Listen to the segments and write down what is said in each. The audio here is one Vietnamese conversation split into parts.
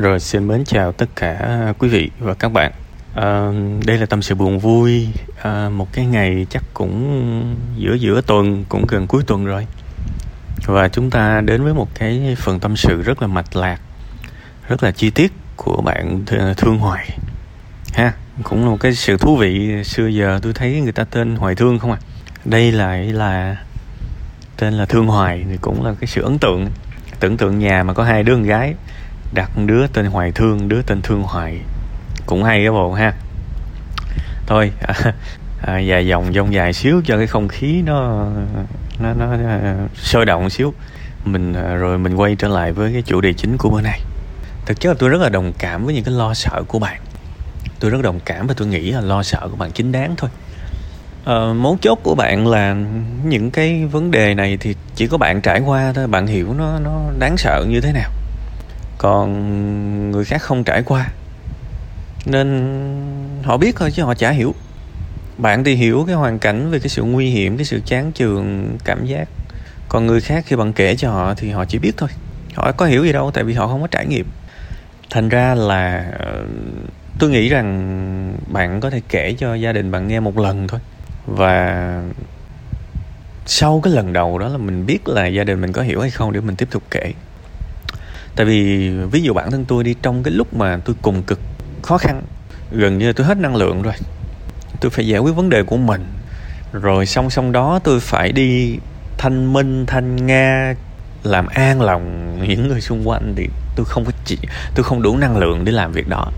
Rồi xin mến chào tất cả à, quý vị và các bạn. À, đây là tâm sự buồn vui, à, một cái ngày chắc cũng giữa giữa tuần, cũng gần cuối tuần rồi. Và chúng ta đến với một cái phần tâm sự rất là mạch lạc, rất là chi tiết của bạn Thương Hoài. Ha, cũng là một cái sự thú vị xưa giờ tôi thấy người ta tên Hoài Thương không à. Đây lại là tên là Thương Hoài thì cũng là cái sự ấn tượng. Tưởng tượng nhà mà có hai đứa con gái đặt đứa tên Hoài Thương đứa tên Thương Hoài. Cũng hay cái bộ ha. Thôi à, à, dài dòng dông dài xíu cho cái không khí nó nó nó à, sôi động xíu. Mình à, rồi mình quay trở lại với cái chủ đề chính của bữa nay. Thực chất là tôi rất là đồng cảm với những cái lo sợ của bạn. Tôi rất đồng cảm và tôi nghĩ là lo sợ của bạn chính đáng thôi. À, mấu chốt của bạn là những cái vấn đề này thì chỉ có bạn trải qua thôi. Bạn hiểu nó nó đáng sợ như thế nào còn người khác không trải qua. Nên họ biết thôi chứ họ chả hiểu. Bạn thì hiểu cái hoàn cảnh về cái sự nguy hiểm, cái sự chán chường, cảm giác. Còn người khác khi bạn kể cho họ thì họ chỉ biết thôi. Họ có hiểu gì đâu, tại vì họ không có trải nghiệm. Thành ra là ờ, tôi nghĩ rằng bạn có thể kể cho gia đình bạn nghe một lần thôi. Và sau cái lần đầu đó là mình biết là gia đình mình có hiểu hay không để mình tiếp tục kể tại vì ví dụ bản thân tôi đi, trong cái lúc mà tôi cùng cực khó khăn, gần như tôi hết năng lượng rồi. Tôi phải giải quyết vấn đề của mình. Rồi song song đó tôi phải đi thanh minh, thanh nga, làm an lòng những người xung quanh thì tôi không có chỉ tôi không đủ năng lượng để làm việc đó.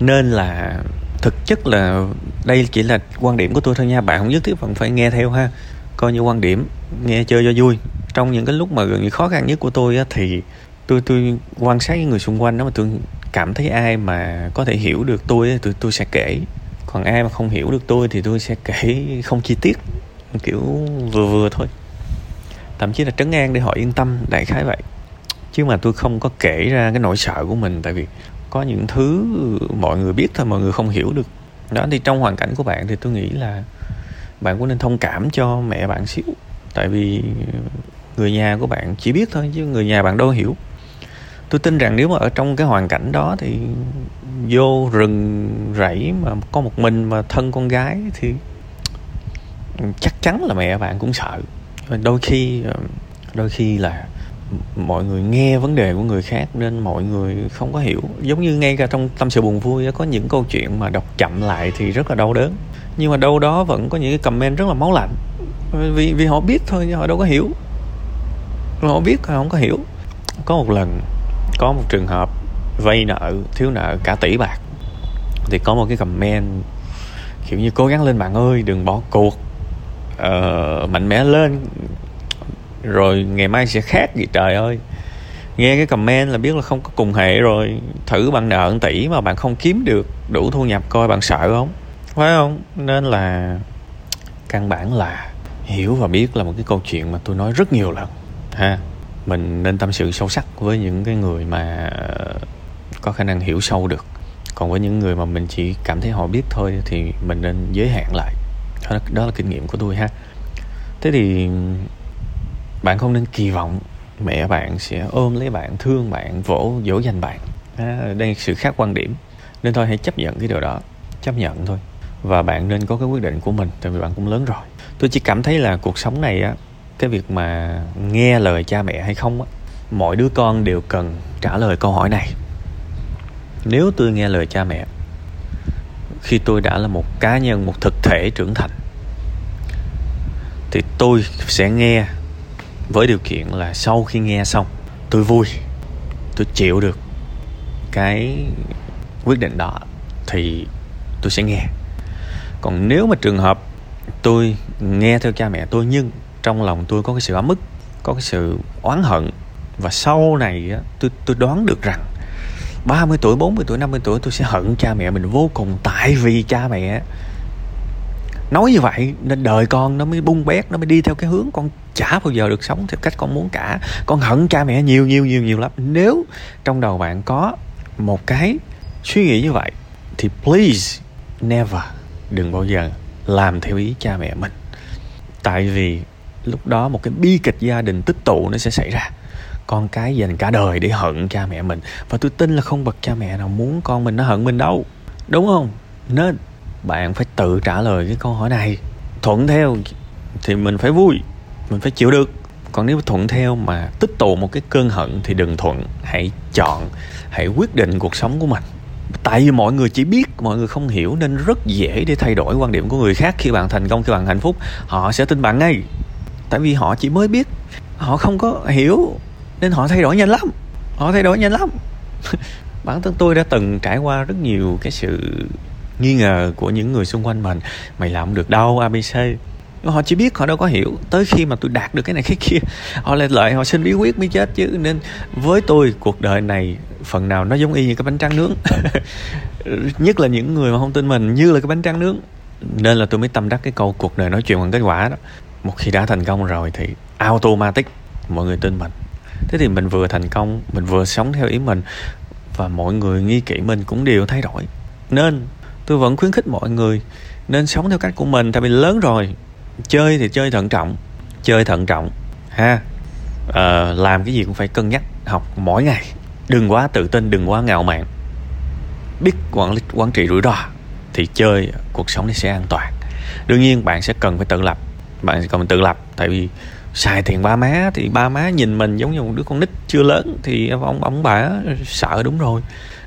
Nên là thực chất là đây chỉ là quan điểm của tôi thôi nha. Bạn không nhất thiết vẫn phải nghe theo ha. Coi như quan điểm, nghe chơi cho vui trong những cái lúc mà gần như khó khăn nhất của tôi á, thì tôi tôi quan sát những người xung quanh đó mà tôi cảm thấy ai mà có thể hiểu được tôi tôi tôi sẽ kể. Còn ai mà không hiểu được tôi thì tôi sẽ kể không chi tiết kiểu vừa vừa thôi. Thậm chí là trấn an để họ yên tâm đại khái vậy. Chứ mà tôi không có kể ra cái nỗi sợ của mình tại vì có những thứ mọi người biết thôi mọi người không hiểu được. Đó thì trong hoàn cảnh của bạn thì tôi nghĩ là bạn cũng nên thông cảm cho mẹ bạn xíu. Tại vì người nhà của bạn chỉ biết thôi, chứ người nhà bạn đâu hiểu. Tôi tin rằng nếu mà ở trong cái hoàn cảnh đó thì vô rừng rẫy mà có một mình mà thân con gái thì chắc chắn là mẹ bạn cũng sợ. Đôi khi ờ, đôi khi là mọi người nghe vấn đề của người khác nên mọi người không có hiểu. Giống như ngay cả trong tâm sự buồn vui có những câu chuyện mà đọc chậm lại thì rất là đau đớn. Nhưng mà đâu đó vẫn có những cái comment rất là máu lạnh. Vì vì họ biết thôi, nhưng họ đâu có hiểu không biết không có hiểu. Có một lần có một trường hợp vay nợ thiếu nợ cả tỷ bạc. Thì có một cái comment kiểu như cố gắng lên bạn ơi đừng bỏ cuộc. Ờ, mạnh mẽ lên. Rồi ngày mai sẽ khác gì trời ơi. Nghe cái comment là biết là không có cùng hệ rồi. Thử bạn nợ 1 tỷ mà bạn không kiếm được đủ thu nhập coi bạn sợ không? Phải không? Nên là căn bản là hiểu và biết là một cái câu chuyện mà tôi nói rất nhiều lần ha. Mình nên tâm sự sâu sắc với những cái người mà ờ, có khả năng hiểu sâu được. Còn với những người mà mình chỉ cảm thấy họ biết thôi thì mình nên giới hạn lại. Đó là, đó là kinh nghiệm của tôi ha. Thế thì bạn không nên kỳ vọng mẹ bạn sẽ ôm lấy bạn thương bạn vỗ dỗ dành bạn. À, đây là sự khác quan điểm. Nên thôi hãy chấp nhận cái điều đó. Chấp nhận thôi. Và bạn nên có cái quyết định của mình tại vì bạn cũng lớn rồi. Tôi chỉ cảm thấy là cuộc sống này á cái việc mà nghe lời cha mẹ hay không á mọi đứa con đều cần trả lời câu hỏi này. Nếu tôi nghe lời cha mẹ, khi tôi đã là một cá nhân, một thực thể trưởng thành, thì tôi sẽ nghe với điều kiện là sau khi nghe xong, tôi vui, tôi chịu được cái quyết định đó thì tôi sẽ nghe. Còn nếu mà trường hợp tôi nghe theo cha mẹ tôi nhưng trong lòng tôi có cái sự ấm ức có cái sự oán hận. Và sau này tôi tôi đoán được rằng 30 tuổi, 40 tuổi, 50 tuổi tôi sẽ hận cha mẹ mình vô cùng. Tại vì cha mẹ nói như vậy nên đời con nó mới bung bét nó mới đi theo cái hướng con chả bao giờ được sống theo cách con muốn cả. Con hận cha mẹ nhiều nhiều nhiều nhiều lắm. Nếu trong đầu bạn có một cái suy nghĩ như vậy thì please never đừng bao giờ làm theo ý cha mẹ mình. Tại vì lúc đó một cái bi kịch gia đình tích tụ nó sẽ xảy ra. Con cái dành cả đời để hận cha mẹ mình. Và tôi tin là không bậc cha mẹ nào muốn con mình nó hận mình đâu. Đúng không? Nên bạn phải tự trả lời cái câu hỏi này. Thuận theo thì mình phải vui, mình phải chịu được. Còn nếu thuận theo mà tích tụ một cái cơn hận thì đừng thuận. Hãy chọn, hãy quyết định cuộc sống của mình. Tại vì mọi người chỉ biết, mọi người không hiểu nên rất dễ để thay đổi quan điểm của người khác khi bạn thành công, khi bạn hạnh phúc. Họ sẽ tin bạn ngay tại vì họ chỉ mới biết, họ không có hiểu, nên họ thay đổi nhanh lắm. Họ thay đổi nhanh lắm. Bản thân tôi đã từng trải qua rất nhiều cái sự nghi ngờ của những người xung quanh mình. Mày làm được đâu abc họ chỉ biết họ đâu có hiểu. Tới khi mà tôi đạt được cái này, cái kia, họ lại lợi họ xin bí quyết mới chết chứ. Nên với tôi, cuộc đời này phần nào nó giống y như cái bánh tráng nướng. Nhất là những người mà không tin mình, như là cái bánh tráng nướng. Nên là tôi mới tâm đắc cái câu, cuộc đời nói chuyện bằng kết quả đó một khi đã thành công rồi thì automatic mọi người tin mình. Thế thì mình vừa thành công mình vừa sống theo ý mình và mọi người nghi kỵ mình cũng đều thay đổi. Nên tôi vẫn khuyến khích mọi người nên sống theo cách của mình tại vì lớn rồi chơi thì chơi thận trọng chơi thận trọng ha. À, làm cái gì cũng phải cân nhắc học mỗi ngày. Đừng quá tự tin đừng quá ngạo mạn. Biết quản lý quản trị rủi ro thì chơi cuộc sống này sẽ an toàn. Đương nhiên bạn sẽ cần phải tự lập bạn còn cần tự lập, tại vì xài tiền ba má thì ba má nhìn mình giống như một đứa con nít chưa lớn, thì ông ông bà sợ đúng rồi.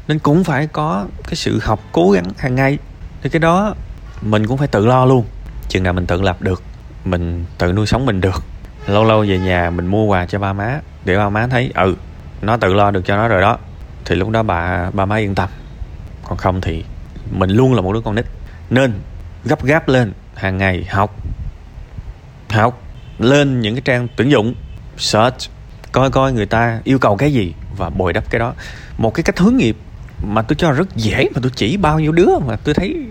Nên cũng phải có cái sự học cố gắng hàng ngày. Thì cái đó mình cũng phải tự lo luôn. Chừng nào mình tự lập được, mình tự nuôi sống mình được. Lâu lâu về nhà mình mua quà cho ba má, để ba má thấy ừ nó tự lo được cho nó rồi đó. Thì lúc đó bà, ba má yên tâm. Còn không thì mình luôn là một đứa con nít. Nên gấp gáp lên, hàng ngày học học lên những cái trang tuyển dụng search coi coi người ta yêu cầu cái gì và bồi đắp cái đó. Một cái cách hướng nghiệp mà tôi cho rất dễ mà tôi chỉ bao nhiêu đứa mà tôi thấy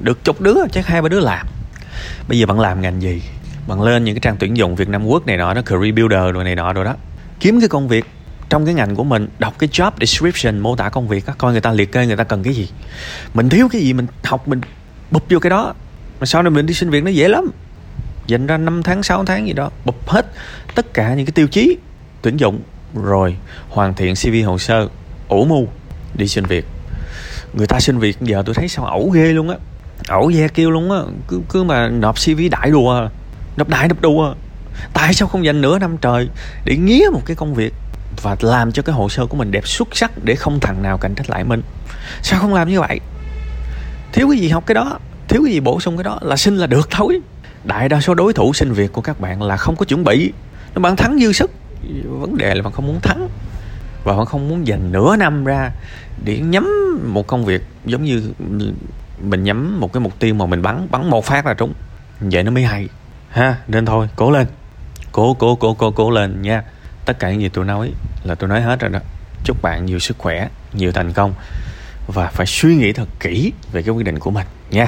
được chục đứa chắc hai ba đứa làm. Bây giờ bạn làm ngành gì? Bạn lên những cái trang tuyển dụng Việt Nam Quốc này nọ đó career builder rồi này nọ rồi đó. Kiếm cái công việc trong cái ngành của mình đọc cái job description mô tả công việc đó, coi người ta liệt kê người ta cần cái gì. Mình thiếu cái gì mình học mình bụp vô cái đó. Mà sau này mình đi xin việc nó dễ lắm dành ra 5 tháng 6 tháng gì đó, bụp hết tất cả những cái tiêu chí tuyển dụng rồi hoàn thiện CV hồ sơ, ủ mưu đi xin việc. Người ta xin việc giờ tôi thấy sao ẩu ghê luôn á. Ẩu ve kêu luôn á, cứ cứ mà nộp cv đại đùa, nộp đại nộp đùa. Tại sao không dành nửa năm trời để nghía một cái công việc và làm cho cái hồ sơ của mình đẹp xuất sắc để không thằng nào cạnh tranh lại mình? Sao không làm như vậy? Thiếu cái gì học cái đó, thiếu cái gì bổ sung cái đó là xin là được thôi đại đa số đối thủ xin việc của các bạn là không có chuẩn bị. Nó bạn thắng dư sức, vấn đề là bạn không muốn thắng. Và bạn không muốn dành nửa năm ra để nhắm một công việc giống như mình nhắm một cái mục tiêu mà mình bắn bắn một phát là trúng. Vậy nó mới hay. Ha, nên thôi, cố lên. Cố cố cố cố cố lên nha. Tất cả những gì tôi nói là tôi nói hết rồi đó. Chúc bạn nhiều sức khỏe, nhiều thành công. Và phải suy nghĩ thật kỹ về cái quyết định của mình nha.